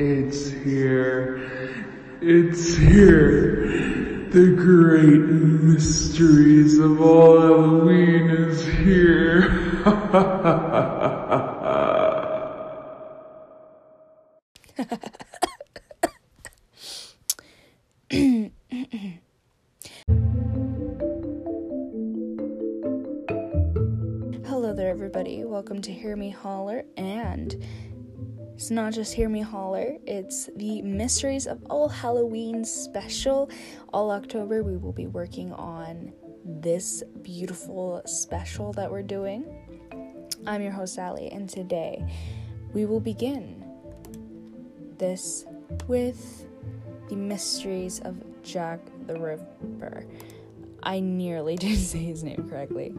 It's here. It's here. The great mysteries of all Halloween is here. Hello there, everybody. Welcome to Hear Me Holler, it's not just Hear Me Holler, it's the Mysteries of All Halloween special. All October, we will be working on this beautiful special that we're doing. I'm your host, Sally, and today we will begin this with the mysteries of Jack the Ripper. I nearly did say his name correctly.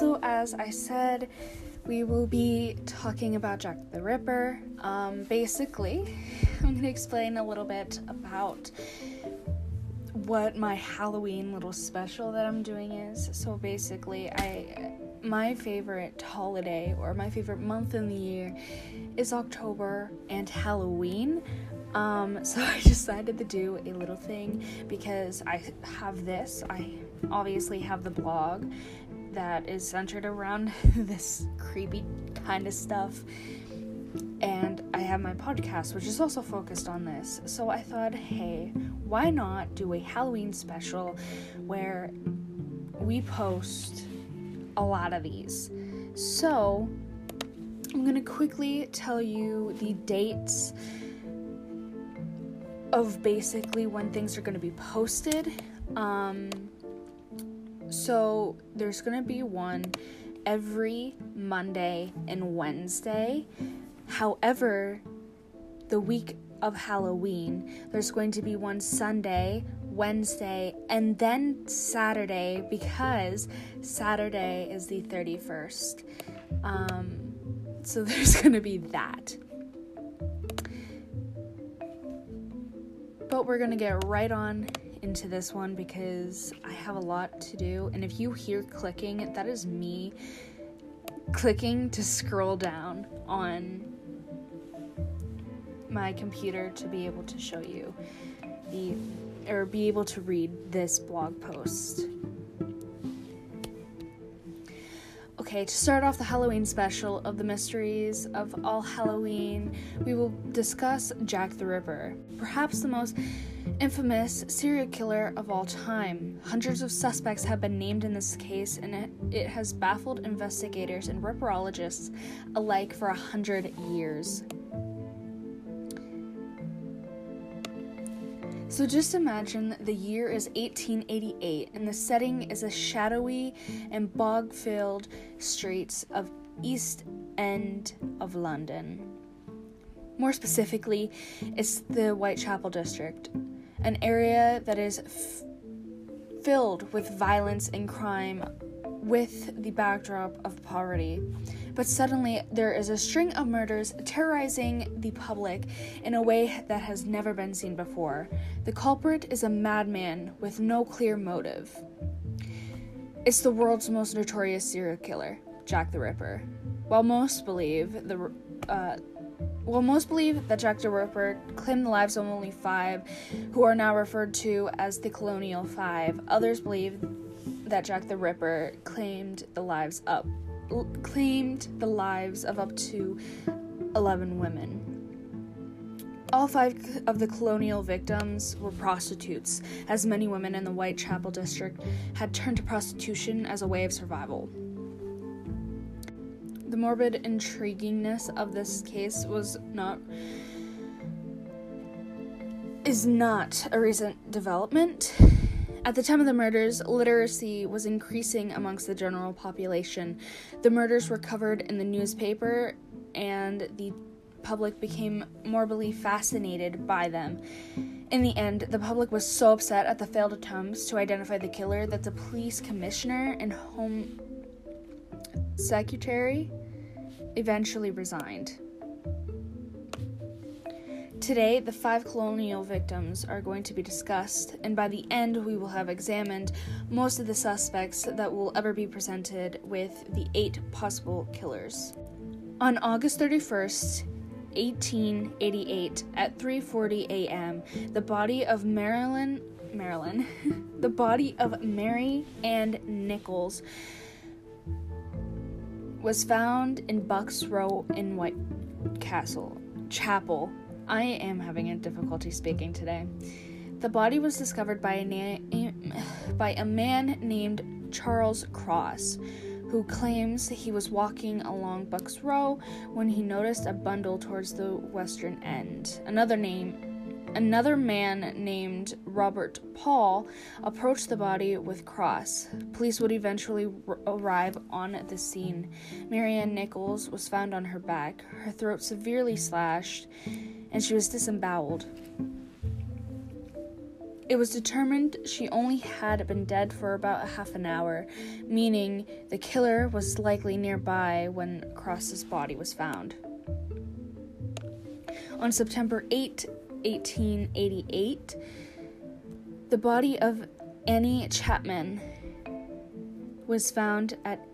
So, as I said, we will be talking about Jack the Ripper. Um, basically, I'm going to explain a little bit about what my Halloween little special that I'm doing is. So, basically, I my favorite holiday or my favorite month in the year is October and Halloween. Um, so I decided to do a little thing because I have this. I obviously have the blog that is centered around this creepy kind of stuff. And I have my podcast, which is also focused on this. So I thought, hey, why not do a Halloween special where we post a lot of these? So I'm going to quickly tell you the dates of basically when things are going to be posted. Um, so there's gonna be one every Monday and Wednesday. However, the week of Halloween, there's going to be one Sunday, Wednesday, and then Saturday because Saturday is the 31st. Um, so there's going to be that. But we're going to get right on into this one because I have a lot to do. And if you hear clicking, that is me clicking to scroll down on my computer to be able to show you the or be able to read this blog post. Okay, to start off the Halloween special of the mysteries of all Halloween, we will discuss Jack the Ripper, perhaps the most infamous serial killer of all time. Hundreds of suspects have been named in this case, and it, has baffled investigators and ripperologists alike for a hundred years. So just imagine the year is 1888 and the setting is a shadowy and bog filled streets of East End of London. More specifically, it's the Whitechapel district, an area that is f- filled with violence and crime with the backdrop of poverty. But suddenly, there is a string of murders terrorizing the public in a way that has never been seen before. The culprit is a madman with no clear motive. It's the world's most notorious serial killer, Jack the Ripper. While most believe the uh, while most believe that Jack the Ripper claimed the lives of only five, who are now referred to as the Colonial Five, others believe that Jack the Ripper claimed the lives up claimed the lives of up to 11 women. All five of the colonial victims were prostitutes, as many women in the Whitechapel district had turned to prostitution as a way of survival. The morbid intriguingness of this case was not is not a recent development. At the time of the murders, literacy was increasing amongst the general population. The murders were covered in the newspaper, and the public became morbidly fascinated by them. In the end, the public was so upset at the failed attempts to identify the killer that the police commissioner and home secretary eventually resigned. Today, the five colonial victims are going to be discussed, and by the end, we will have examined most of the suspects that will ever be presented with the eight possible killers. On August 31st, 1888 at 3:40 a.m. the body of Marilyn Marilyn the body of Mary Ann Nichols was found in Bucks Row in White Castle Chapel. I am having a difficulty speaking today. The body was discovered by a na- by a man named Charles Cross who claims he was walking along Bucks Row when he noticed a bundle towards the western end. Another name Another man named Robert Paul approached the body with Cross. Police would eventually r- arrive on the scene. Mary Ann Nichols was found on her back, her throat severely slashed, and she was disemboweled. It was determined she only had been dead for about a half an hour, meaning the killer was likely nearby when Cross's body was found. On September 8, 1888, the body of Annie Chapman was found at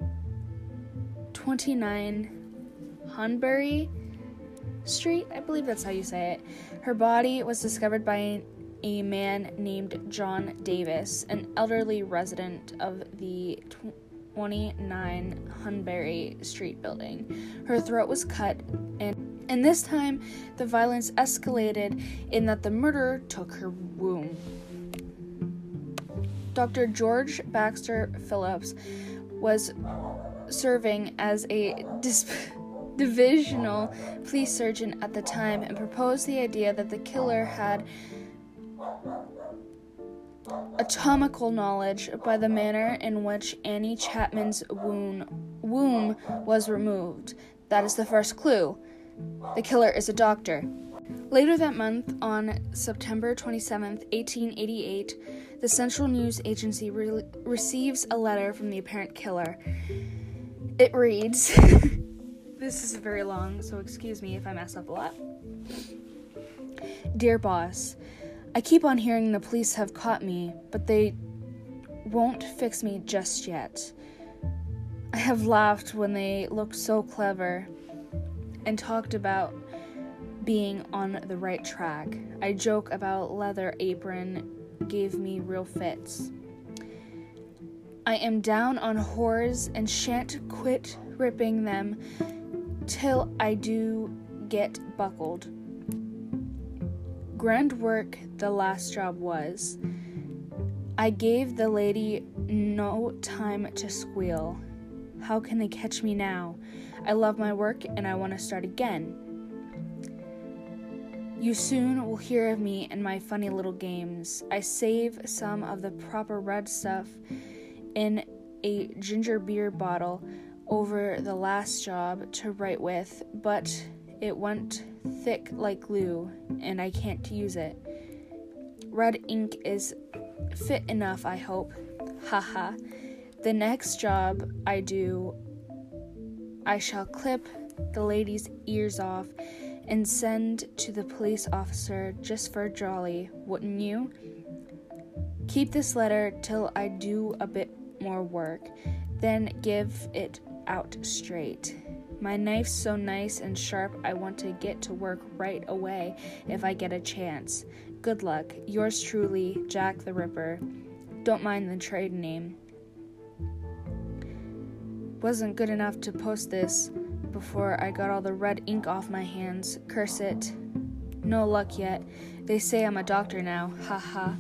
29 Hunbury Street, I believe that's how you say it. Her body was discovered by a man named John Davis, an elderly resident of the 29 Hunbury Street building. Her throat was cut, and, and this time the violence escalated in that the murderer took her womb. Dr. George Bagster Phillips was serving as a divisional police surgeon at the time and proposed the idea that the killer had atomical knowledge by the manner in which Annie Chapman's womb, womb was removed. That is the first clue. The killer is a doctor. Later that month, on September 27, 1888, the Central News Agency re- receives a letter from the apparent killer. It reads This is very long, so excuse me if I mess up a lot. Dear boss, I keep on hearing the police have caught me, but they won't fix me just yet. I have laughed when they looked so clever and talked about being on the right track. I joke about leather apron gave me real fits. I am down on whores and shan't quit ripping them till I do get buckled. Grand work the last job was. I gave the lady no time to squeal. How can they catch me now? I love my work and I want to start again. You soon will hear of me and my funny little games. I save some of the proper red stuff in a ginger beer bottle over the last job to write with, but it went thick like glue and I can't use it. Red ink is fit enough, I hope. Haha. the next job I do, I shall clip the lady's ears off and send to the police officer just for jolly, wouldn't you? Keep this letter till I do a bit more work, then give it out straight. My knife's so nice and sharp, I want to get to work right away if I get a chance. Good luck. Yours truly, Jack the Ripper. Don't mind the trade name. Wasn't good enough to post this before I got all the red ink off my hands. Curse it. No luck yet. They say I'm a doctor now. Ha ha.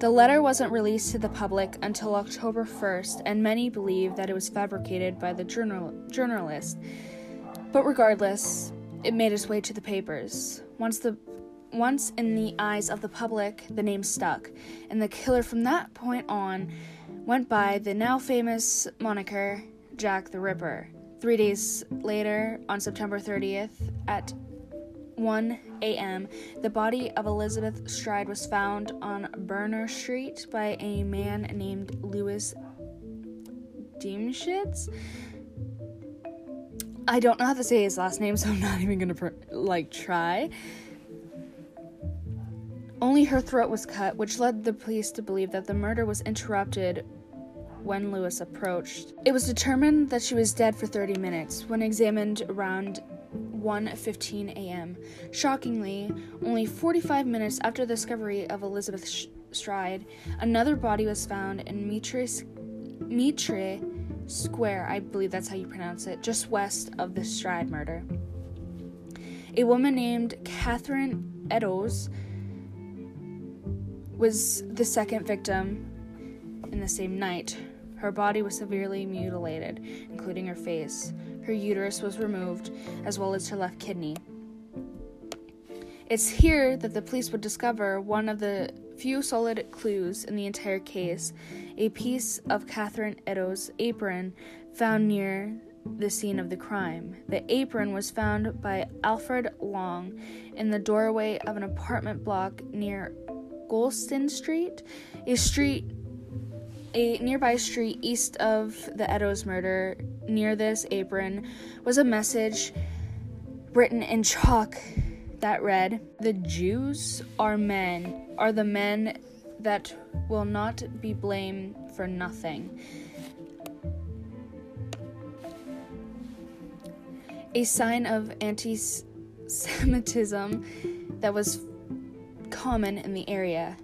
The letter wasn't released to the public until October 1st, and many believe that it was fabricated by the journal- journalist. But regardless, it made its way to the papers. Once the once in the eyes of the public, the name stuck, and the killer from that point on went by the now famous moniker Jack the Ripper. Three days later, on September 30th, at 1 a.m., the body of Elizabeth Stride was found on Berner Street by a man named Louis Diemschutz. I don't know how to say his last name, so I'm not even gonna like try. Only her throat was cut, which led the police to believe that the murder was interrupted when Louis approached. It was determined that she was dead for 30 minutes when examined around 1:15 a.m. Shockingly, only 45 minutes after the discovery of Elizabeth Sh- Stride, another body was found in Mitre, Mitre Square, I believe that's how you pronounce it, just west of the Stride murder. A woman named Catherine Eddowes was the second victim in the same night. Her body was severely mutilated, including her face. Her uterus was removed, as well as her left kidney. It's here that the police would discover one of the few solid clues in the entire case a piece of Catherine Eddowes' apron found near the scene of the crime. The apron was found by Alfred Long in the doorway of an apartment block near Goulston Street, a street a nearby street east of the Eddowes murder. Near this apron was a message written in chalk that read, "The Jews are men, are the men that will not be blamed for nothing." A sign of anti Semitism that was common in the area.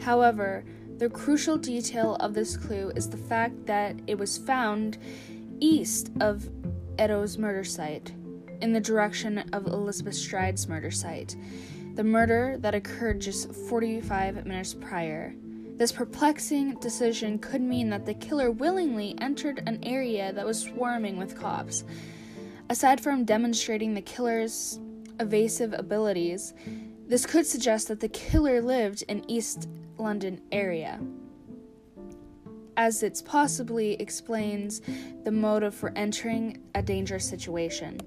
However, the crucial detail of this clue is the fact that it was found east of Eddowes' murder site, in the direction of Elizabeth Stride's murder site, the murder that occurred just 45 minutes prior. This perplexing decision could mean that the killer willingly entered an area that was swarming with cops. Aside from demonstrating the killer's evasive abilities, this could suggest that the killer lived in East London area, as it possibly explains the motive for entering a dangerous situation.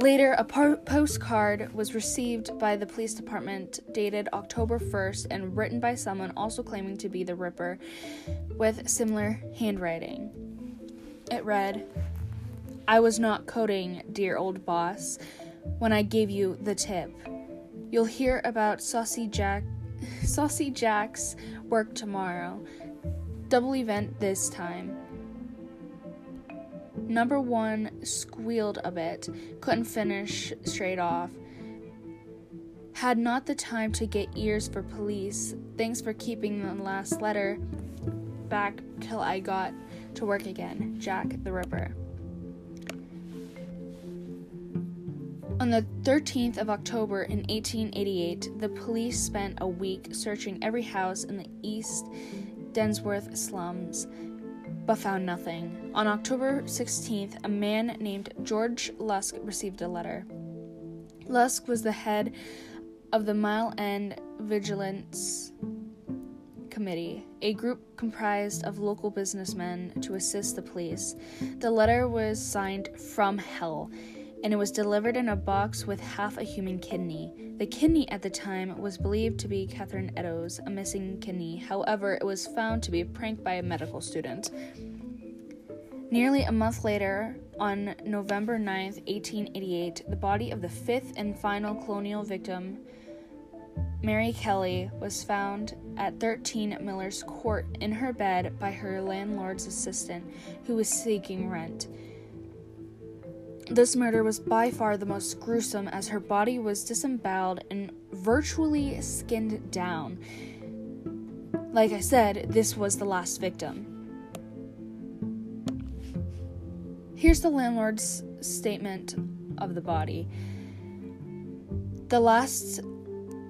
Later, a po- postcard was received by the police department dated October 1st and written by someone also claiming to be the Ripper with similar handwriting. It read, I was not coding, dear old boss, when I gave you the tip. You'll hear about Saucy Jack Saucy Jack's work tomorrow. Double event this time. Number one squealed a bit, couldn't finish straight off. Had not the time to get ears for police. Thanks for keeping the last letter back till I got to work again. Jack the Ripper. On the 13th of October in 1888, the police spent a week searching every house in the East End's worst slums, but found nothing. On October 16th, a man named George Lusk received a letter. Lusk was the head of the Mile End Vigilance Committee, a group comprised of local businessmen to assist the police. The letter was signed From Hell and it was delivered in a box with half a human kidney. The kidney at the time was believed to be Catherine Eddowes, a missing kidney. However, it was found to be a prank by a medical student. Nearly a month later, on November 9, 1888, the body of the fifth and final colonial victim, Mary Kelly, was found at 13 Miller's Court in her bed by her landlord's assistant, who was seeking rent. This murder was by far the most gruesome as her body was disemboweled and virtually skinned down. Like I said, this was the last victim. Here's the landlord's statement of the body. The last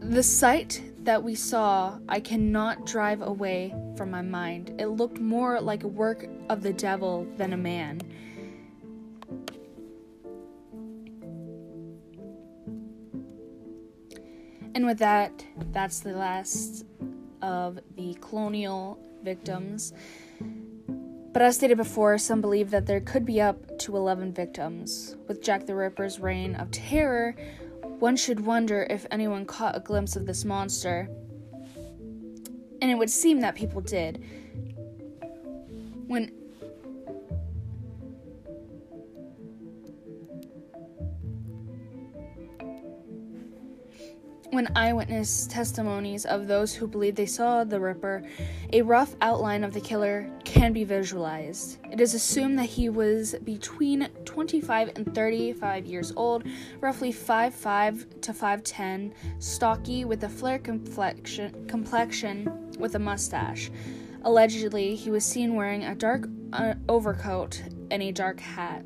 the sight that we saw, I cannot drive away from my mind. It looked more like a work of the devil than a man. And with that, that's the last of the colonial victims. But as stated before, some believe that there could be up to 11 victims. With Jack the Ripper's reign of terror, one should wonder if anyone caught a glimpse of this monster. And it would seem that people did. When when eyewitness testimonies of those who believe they saw the Ripper, a rough outline of the killer can be visualized. It is assumed that he was between 25 and 35 years old, roughly 5'5 to 5'10, stocky with a flare complexion, complexion with a mustache. Allegedly, he was seen wearing a dark uh, overcoat and a dark hat.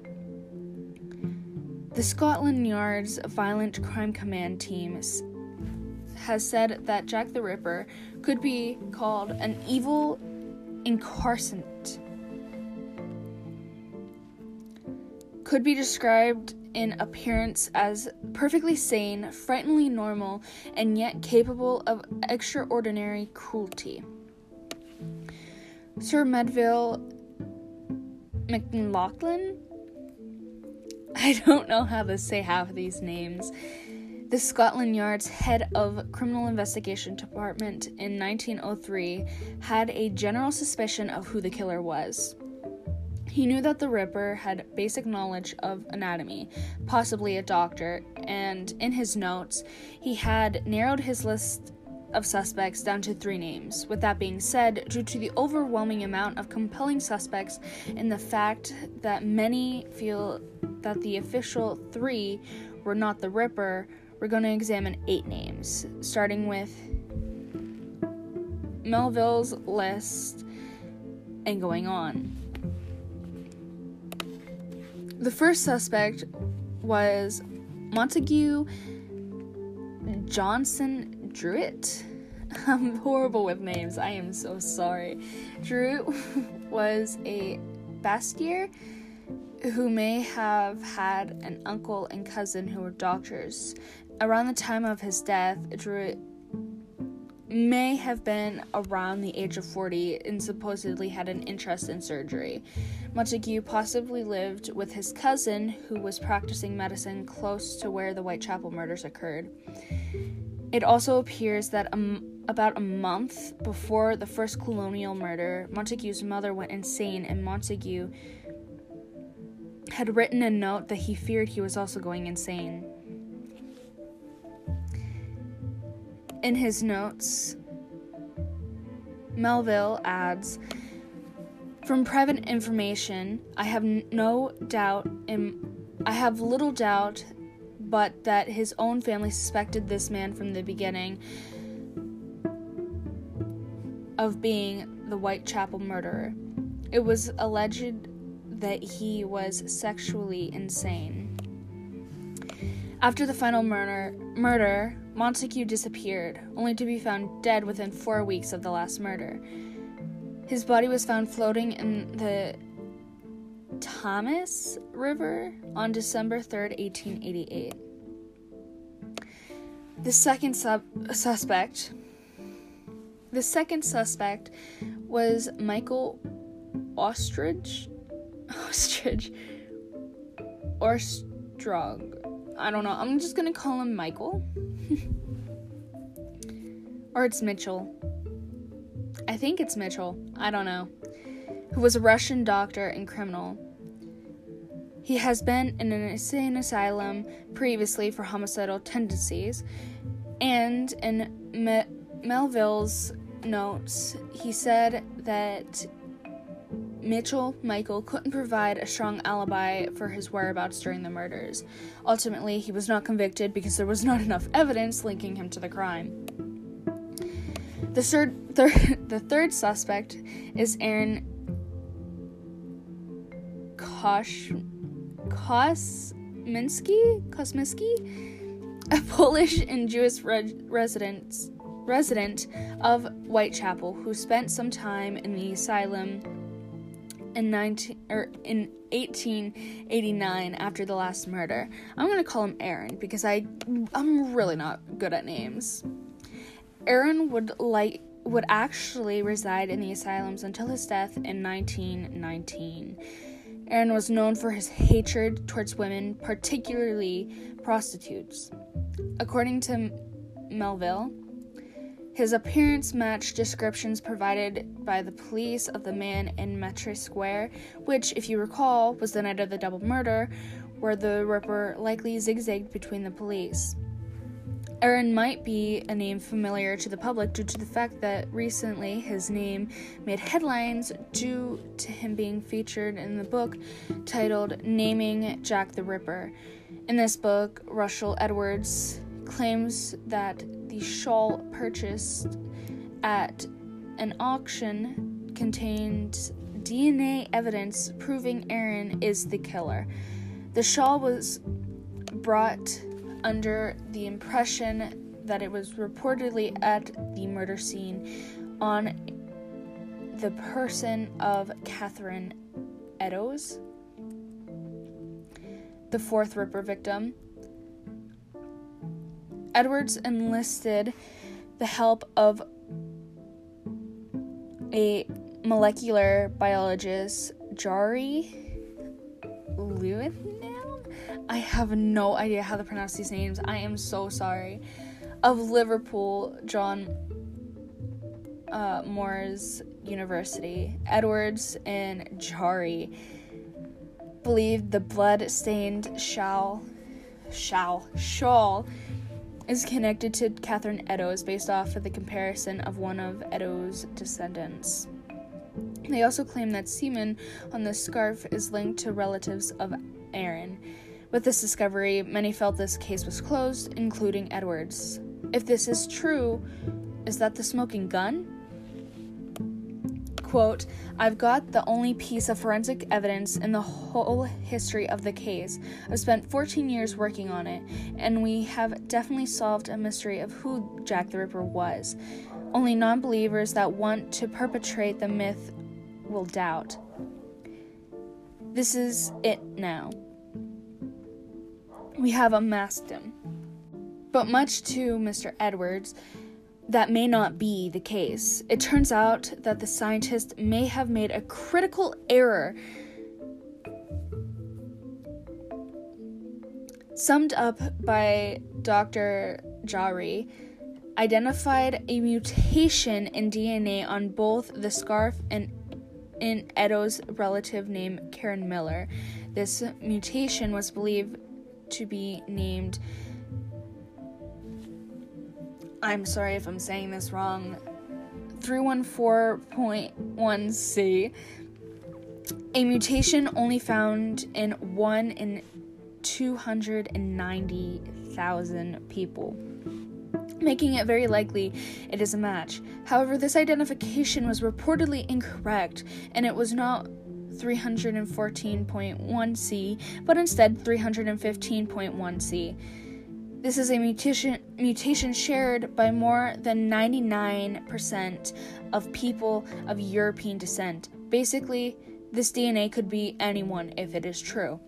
The Scotland Yard's Violent Crime Command team has said that Jack the Ripper could be called an evil incarnate. Could be described in appearance as perfectly sane, frighteningly normal, and yet capable of extraordinary cruelty. Sir Melville McLaughlin? I don't know how to say half of these names the Scotland Yard's head of criminal investigation department in 1903 had a general suspicion of who the killer was. He knew that the Ripper had basic knowledge of anatomy, possibly a doctor, and in his notes, he had narrowed his list of suspects down to three names. With that being said, due to the overwhelming amount of compelling suspects and the fact that many feel that the official three were not the Ripper, we're going to examine eight names, starting with Melville's list and going on. The first suspect was Montague Johnson Druitt. I'm horrible with names. I am so sorry. Druitt was a Basquier who may have had an uncle and cousin who were doctors. Around the time of his death, Druitt may have been around the age of 40 and supposedly had an interest in surgery. Montague possibly lived with his cousin, who was practicing medicine close to where the Whitechapel murders occurred. It also appears that about a month before the first colonial murder, Montague's mother went insane, and Montague had written a note that he feared he was also going insane. In his notes, Melville adds From private information, I have no doubt in I have little doubt but that his own family suspected this man from the beginning of being the Whitechapel murderer. It was alleged that he was sexually insane. After the final murder, murder, Montague disappeared, only to be found dead within four weeks of the last murder. His body was found floating in the Thomas River on December 3rd, 1888. The second sub- suspect the second suspect was Michael Ostrich Ostrich Ostrog I don't know. I'm just gonna call him Michael. or it's Mitchell. I think it's Mitchell. I don't know. Who was a Russian doctor and criminal. He has been in an insane asylum previously for homicidal tendencies, and in Me- Melville's notes, he said that Mitchell Michael couldn't provide a strong alibi for his whereabouts during the murders. Ultimately, he was not convicted because there was not enough evidence linking him to the crime. The third, third, the third suspect is Aaron Kosh, Kosminski, Kosminski, a Polish and Jewish re- resident resident of Whitechapel who spent some time in the asylum in 19 or in 1889 after the last murder. I'm going to call him Aaron because I I'm really not good at names. Aaron would like would actually reside in the asylums until his death in 1919. Aaron was known for his hatred towards women, particularly prostitutes. According to Melville, his appearance matched descriptions provided by the police of the man in Mitre Square, which, if you recall, was the night of the double murder, where the Ripper likely zigzagged between the police. Aaron might be a name familiar to the public due to the fact that recently his name made headlines due to him being featured in the book titled Naming Jack the Ripper. In this book, Russell Edwards claims that the shawl purchased at an auction contained DNA evidence proving Aaron is the killer. The shawl was brought under the impression that it was reportedly at the murder scene on the person of Catherine Eddowes, the fourth Ripper victim. Edwards enlisted the help of a molecular biologist, Jari Lewin. I have no idea how to pronounce these names. I am so sorry. Of Liverpool, John uh, Moores University, Edwards and Jari believed the blood-stained shawl, shawl, shawl is connected to Catherine Eddowes based off of the comparison of one of Eddowes' descendants. They also claim that semen on the scarf is linked to relatives of Aaron. With this discovery, many felt this case was closed, including Edwards. If this is true, is that the smoking gun? Quote, I've got the only piece of forensic evidence in the whole history of the case. I've spent 14 years working on it, and we have definitely solved a mystery of who Jack the Ripper was. Only non believers that want to perpetrate the myth will doubt. This is it now we have unmasked him. But much to Mr. Edwards, that may not be the case. It turns out that the scientist may have made a critical error. Summed up by Dr. Jari, identified a mutation in DNA on both the scarf and in Eddowes' relative named Karen Miller. This mutation was believed to be named. I'm sorry if I'm saying this wrong. 314.1c. A mutation only found in 1 in 290,000 people, making it very likely it is a match. However, this identification was reportedly incorrect, and it was not 314.1c, but instead 315.1c. This is a mutation, mutation shared by more than 99% of people of European descent. Basically, this DNA could be anyone if it is true.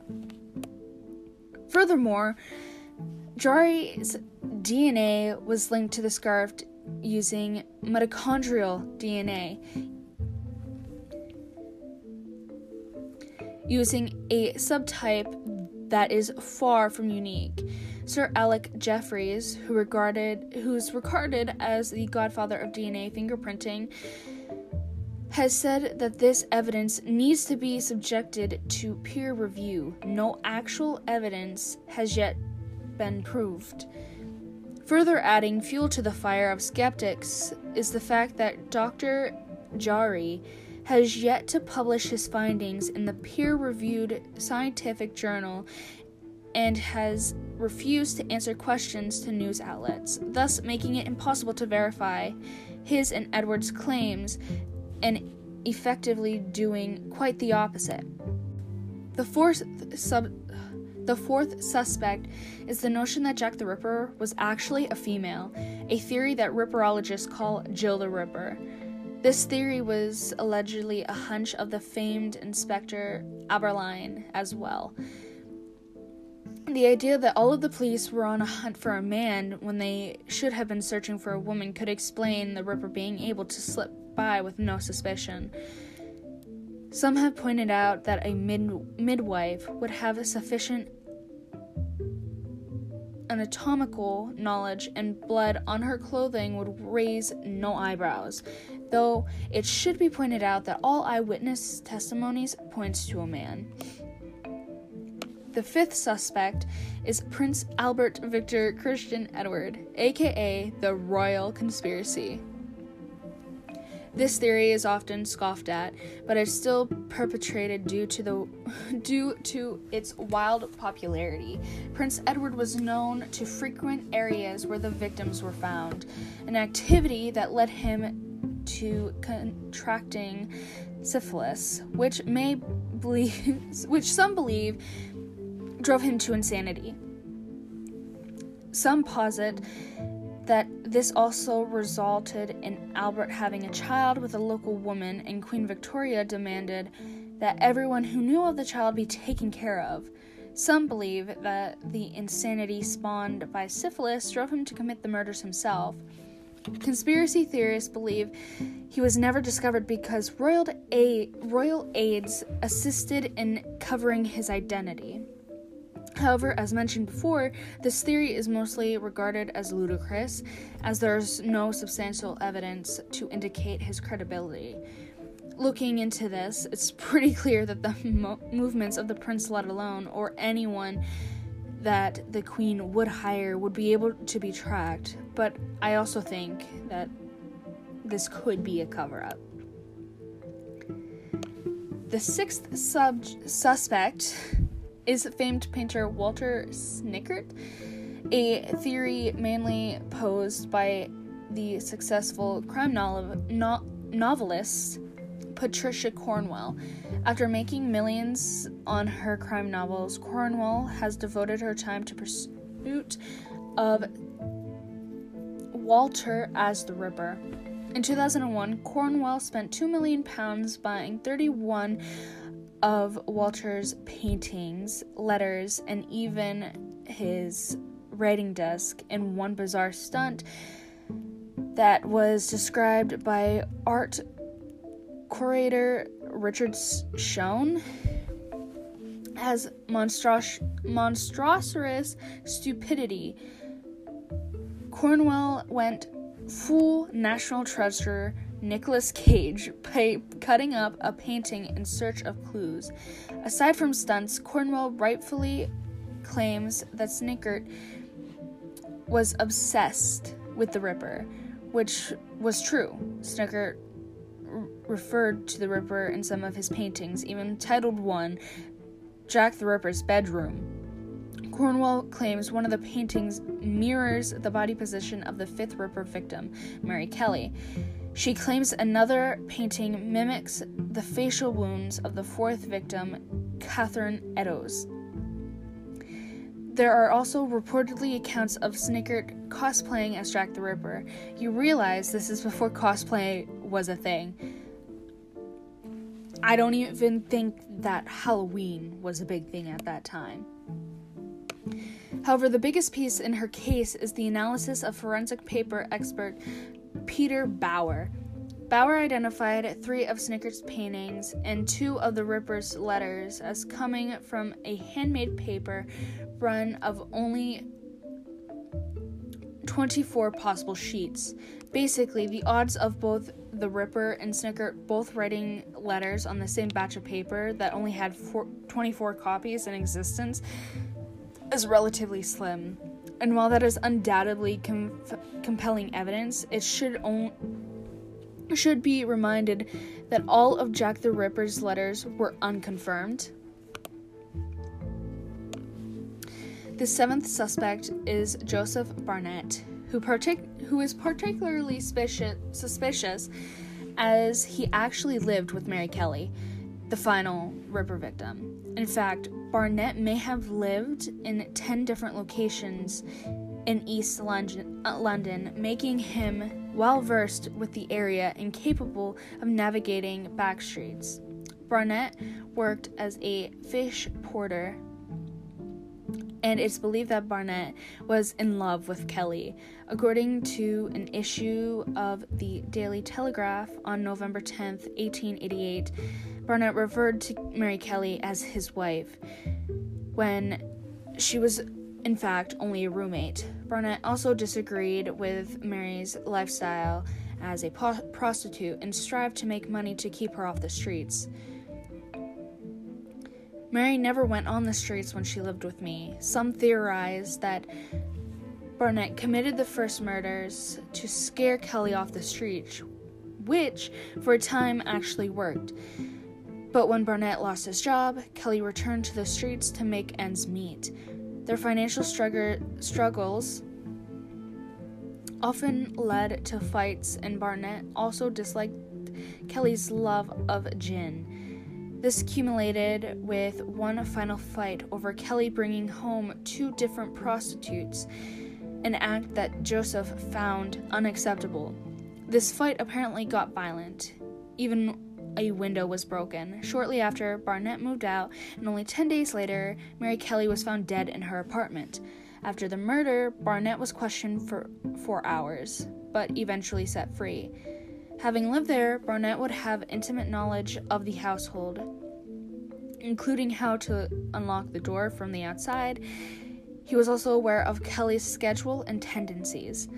Furthermore, Jari's DNA was linked to the scarf using mitochondrial DNA, using a subtype that is far from unique. Sir Alec Jeffreys, who regarded who's regarded as the godfather of DNA fingerprinting, has said that this evidence needs to be subjected to peer review. No actual evidence has yet been proved. Further adding fuel to the fire of skeptics is the fact that Dr. Jari has yet to publish his findings in the peer reviewed scientific journal and has refused to answer questions to news outlets, thus making it impossible to verify his and Edwards' claims and effectively doing quite the opposite. The fourth sub the fourth suspect is the notion that Jack the Ripper was actually a female, a theory that ripperologists call Jill the Ripper. This theory was allegedly a hunch of the famed Inspector Abberline as well. The idea that all of the police were on a hunt for a man when they should have been searching for a woman could explain the Ripper being able to slip by with no suspicion. Some have pointed out that a mid- midwife would have a sufficient anatomical knowledge and blood on her clothing would raise no eyebrows, though it should be pointed out that all eyewitness testimonies points to a man. The fifth suspect is Prince Albert Victor Christian Edward, aka the Royal Conspiracy. This theory is often scoffed at, but is still perpetrated due to the due to its wild popularity. Prince Edward was known to frequent areas where the victims were found, an activity that led him to contracting syphilis, which may believe which some believe drove him to insanity. Some posit that this also resulted in Albert having a child with a local woman, and Queen Victoria demanded that everyone who knew of the child be taken care of. Some believe that the insanity spawned by syphilis drove him to commit the murders himself. Conspiracy theorists believe he was never discovered because royal, aid, royal aides assisted in covering his identity. However, as mentioned before, this theory is mostly regarded as ludicrous, as there's no substantial evidence to indicate his credibility. Looking into this, it's pretty clear that the mo- movements of the prince, let alone, or anyone that the queen would hire, would be able to be tracked, but I also think that this could be a cover up. The sixth sub- suspect is famed painter Walter Snickert, a theory mainly posed by the successful crime no- novelist Patricia Cornwell. After making millions on her crime novels, Cornwell has devoted her time to pursuit of Walter as the Ripper. In 2001, Cornwell spent 2 million pounds buying 31 of Walter's paintings, letters, and even his writing desk in one bizarre stunt that was described by art curator Richard Shone as monstrous, monstrous stupidity. Cornwell went full national treasure Nicolas Cage by cutting up a painting in search of clues. Aside from stunts, Cornwell rightfully claims that Snickert was obsessed with the Ripper, which was true. Snickert referred to the Ripper in some of his paintings, even titled one Jack the Ripper's Bedroom. Cornwell claims one of the paintings mirrors the body position of the fifth Ripper victim, Mary Kelly. She claims another painting mimics the facial wounds of the fourth victim, Catherine Eddowes. There are also reportedly accounts of Snickert cosplaying as Jack the Ripper. You realize this is before cosplay was a thing. I don't even think that Halloween was a big thing at that time. However, the biggest piece in her case is the analysis of forensic paper expert Peter Bower. Bower identified three of Snicker's paintings and two of the Ripper's letters as coming from a handmade paper run of only 24 possible sheets. Basically, the odds of both the Ripper and Snicker both writing letters on the same batch of paper that only had four, 24 copies in existence is relatively slim. And while that is undoubtedly com- compelling evidence, it should only should be reminded that all of Jack the Ripper's letters were unconfirmed. The seventh suspect is Joseph Barnett, who, partic- who is particularly suspicious, suspicious as he actually lived with Mary Kelly, the final Ripper victim. In fact, Barnett may have lived in 10 different locations in East London, uh, making him well versed with the area and capable of navigating back streets. Barnett worked as a fish porter, and it's believed that Barnett was in love with Kelly. According to an issue of the Daily Telegraph on November 10th, 1888, Barnett referred to Mary Kelly as his wife when she was, in fact, only a roommate. Barnett also disagreed with Mary's lifestyle as a po- prostitute and strived to make money to keep her off the streets. Mary never went on the streets when she lived with me. Some theorize that Barnett committed the first murders to scare Kelly off the street, which for a time actually worked. But when Barnett lost his job, Kelly returned to the streets to make ends meet. Their financial struggle- struggles often led to fights, and Barnett also disliked Kelly's love of gin. This accumulated with one final fight over Kelly bringing home two different prostitutes, an act that Joseph found unacceptable. This fight apparently got violent. Even a window was broken. Shortly after, Barnett moved out, and only 10 days later, Mary Kelly was found dead in her apartment. After the murder, Barnett was questioned for four hours, but eventually set free. Having lived there, Barnett would have intimate knowledge of the household, including how to unlock the door from the outside. He was also aware of Kelly's schedule and tendencies.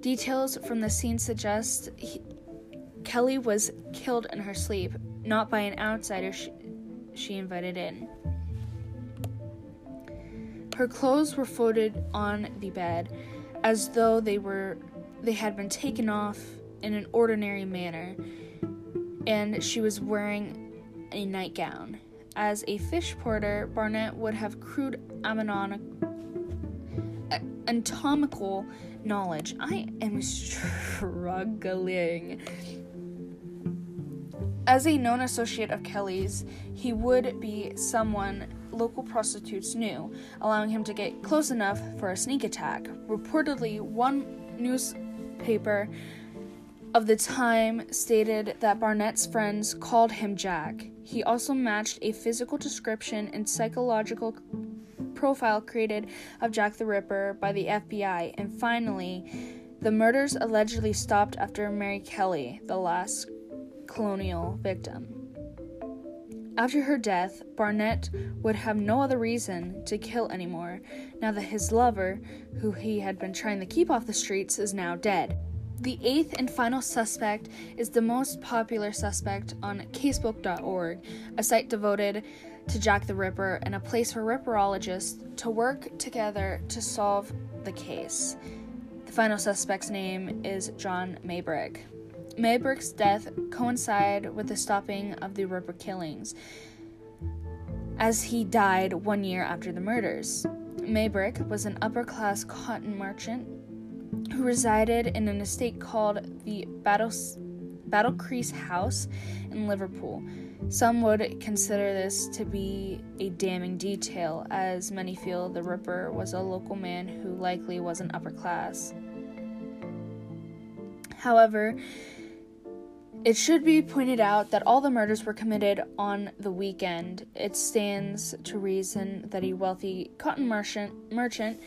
Details from the scene suggest he, Kelly was killed in her sleep, not by an outsider she, she invited in. Her clothes were folded on the bed as though they were they had been taken off in an ordinary manner, and she was wearing a nightgown. As a fish porter, Barnett would have crude anatomical knowledge. I am struggling. As a known associate of Kelly's, he would be someone local prostitutes knew, allowing him to get close enough for a sneak attack. Reportedly, one newspaper of the time stated that Barnett's friends called him Jack. He also matched a physical description and psychological profile created of Jack the Ripper by the FBI. And finally, the murders allegedly stopped after Mary Kelly, the last canonical victim. After her death, Barnett would have no other reason to kill anymore, now that his lover, who he had been trying to keep off the streets, is now dead. The eighth and final suspect is the most popular suspect on casebook.org, a site devoted to Jack the Ripper and a place for ripperologists to work together to solve the case. The final suspect's name is John Maybrick. Maybrick's death coincided with the stopping of the Ripper killings, as he died one year after the murders. Maybrick was an upper class cotton merchant who resided in an estate called the Battle, Battlecrease House in Liverpool. Some would consider this to be a damning detail, as many feel the Ripper was a local man who likely was an upper class. However, it should be pointed out that all the murders were committed on the weekend. It stands to reason that a wealthy cotton merchant, merchant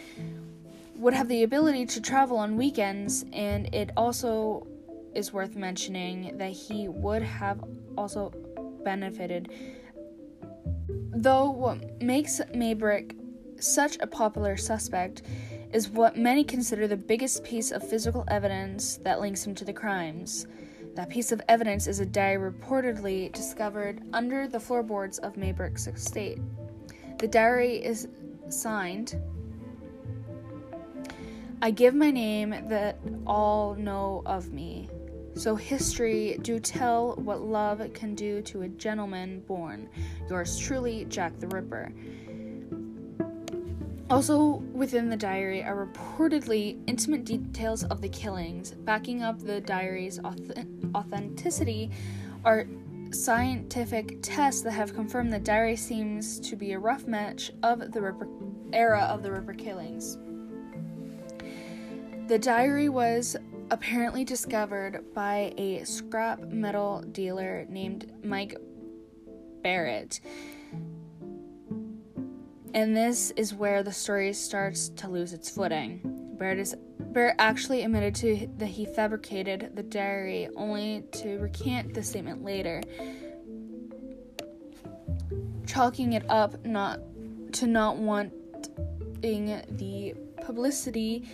would have the ability to travel on weekends, and it also is worth mentioning that he would have also benefited. Though what makes Maybrick such a popular suspect is what many consider the biggest piece of physical evidence that links him to the crimes. That piece of evidence is a diary reportedly discovered under the floorboards of Maybrick's estate. The diary is signed I give my name that all know of me. So history do tell what love can do to a gentleman born. Yours truly, Jack the Ripper. Also, within the diary are reportedly intimate details of the killings. Backing up the diary's authenticity are scientific tests that have confirmed the diary seems to be a rough match of the Ripper era of the Ripper killings. The diary was apparently discovered by a scrap metal dealer named Mike Barrett and this is where the story starts to lose its footing. Barrett, is, Barrett actually admitted to that he fabricated the diary, only to recant the statement later, chalking it up not to not wanting the publicity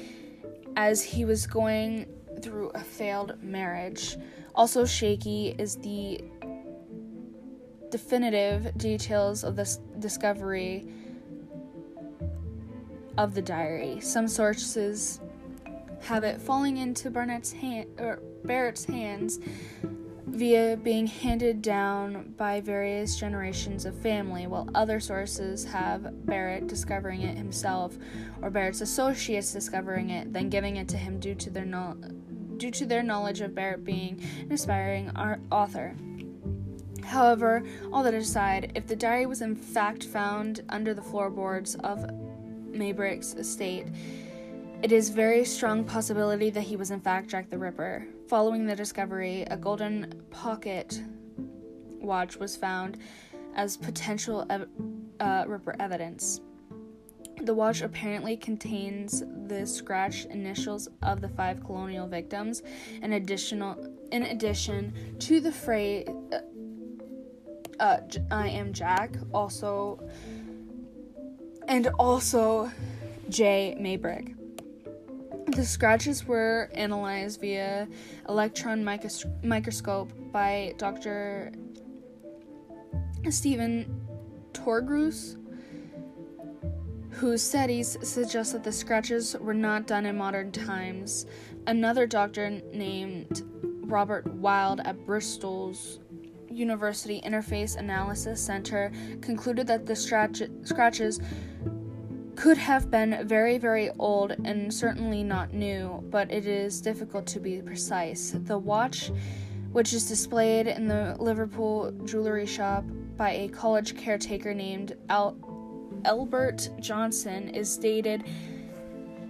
as he was going through a failed marriage. Also shaky is the definitive details of this discovery of the diary. Some sources have it falling into Barnett's hand or Barrett's hands via being handed down by various generations of family, while other sources have Barrett discovering it himself or Barrett's associates discovering it, then giving it to him due to their no- due to their knowledge of Barrett being an aspiring author. However, all that aside, if the diary was in fact found under the floorboards of Maybrick's estate, it is very strong possibility that he was in fact Jack the Ripper. Following the discovery, a golden pocket watch was found as potential ev- uh, Ripper evidence. The watch apparently contains the scratched initials of the five canonical victims, in additional in addition to the phrase uh, uh, "I am Jack," also and also J. Maybrick. The scratches were analyzed via electron micros- microscope by Dr. Stephen Turgoose, whose studies suggest that the scratches were not done in modern times. Another doctor named Robert Wild at Bristol's University Interface Analysis Center concluded that the scratch- scratches could have been very, very old and certainly not new, but it is difficult to be precise. The watch, which is displayed in the Liverpool jewelry shop by a college caretaker named Al- Albert Johnson, is dated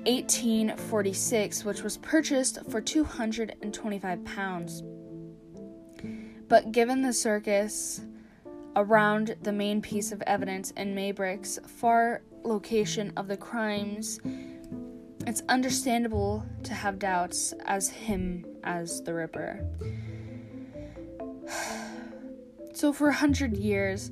1846, which was purchased for 225 pounds. But given the circus around the main piece of evidence in Maybrick's far location of the crimes, it's understandable to have doubts as him as the Ripper. So, for a hundred years,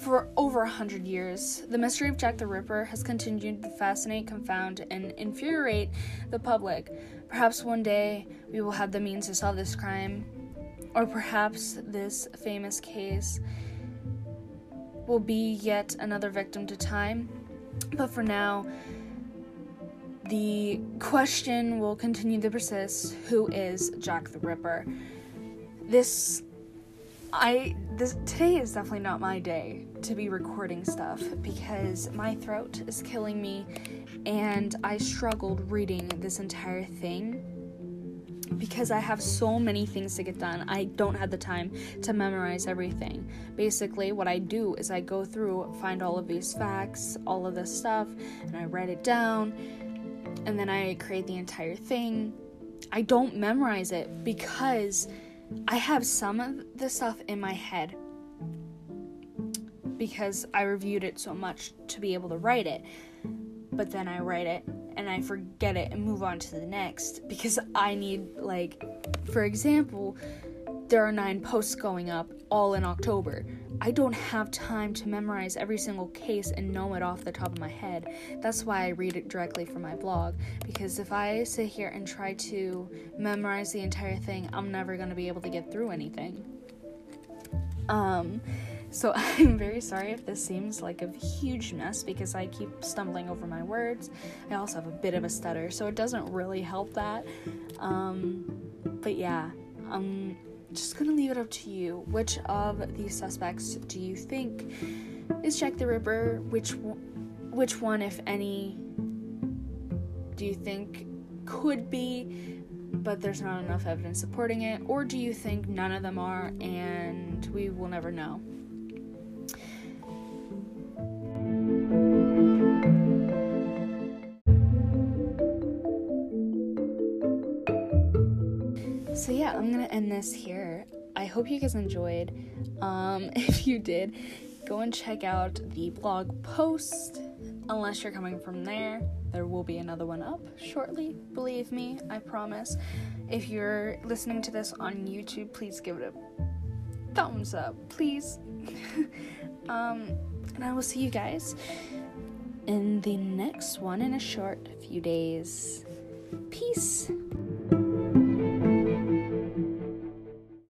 for over a hundred years, the mystery of Jack the Ripper has continued to fascinate, confound, and infuriate the public. Perhaps one day we will have the means to solve this crime, or perhaps this famous case will be yet another victim to time. But for now, the question will continue to persist who is Jack the Ripper? This I this today is definitely not my day to be recording stuff because my throat is killing me and I struggled reading this entire thing because I have so many things to get done. I don't have the time to memorize everything. Basically, what I do is I go through, find all of these facts, all of this stuff, and I write it down and then I create the entire thing. I don't memorize it because I have some of the stuff in my head because I reviewed it so much to be able to write it. But then I write it and I forget it and move on to the next because I need, like, for example, there are nine posts going up all in October. I don't have time to memorize every single case and know it off the top of my head. That's why I read it directly from my blog. Because if I sit here and try to memorize the entire thing, I'm never going to be able to get through anything. Um, so I'm very sorry if this seems like a huge mess because I keep stumbling over my words. I also have a bit of a stutter, so it doesn't really help that. Um, but yeah, I'm just gonna leave it up to you. Which of these suspects do you think is Jack the Ripper? Which which one, if any, do you think could be, but there's not enough evidence supporting it? Or do you think none of them are and we will never know? I'm gonna end this here. I hope you guys enjoyed. Um, if you did, go and check out the blog post. Unless you're coming from there, there will be another one up shortly. Believe me, I promise. If you're listening to this on YouTube, please give it a thumbs up, please. um, and I will see you guys in the next one in a short few days. Peace.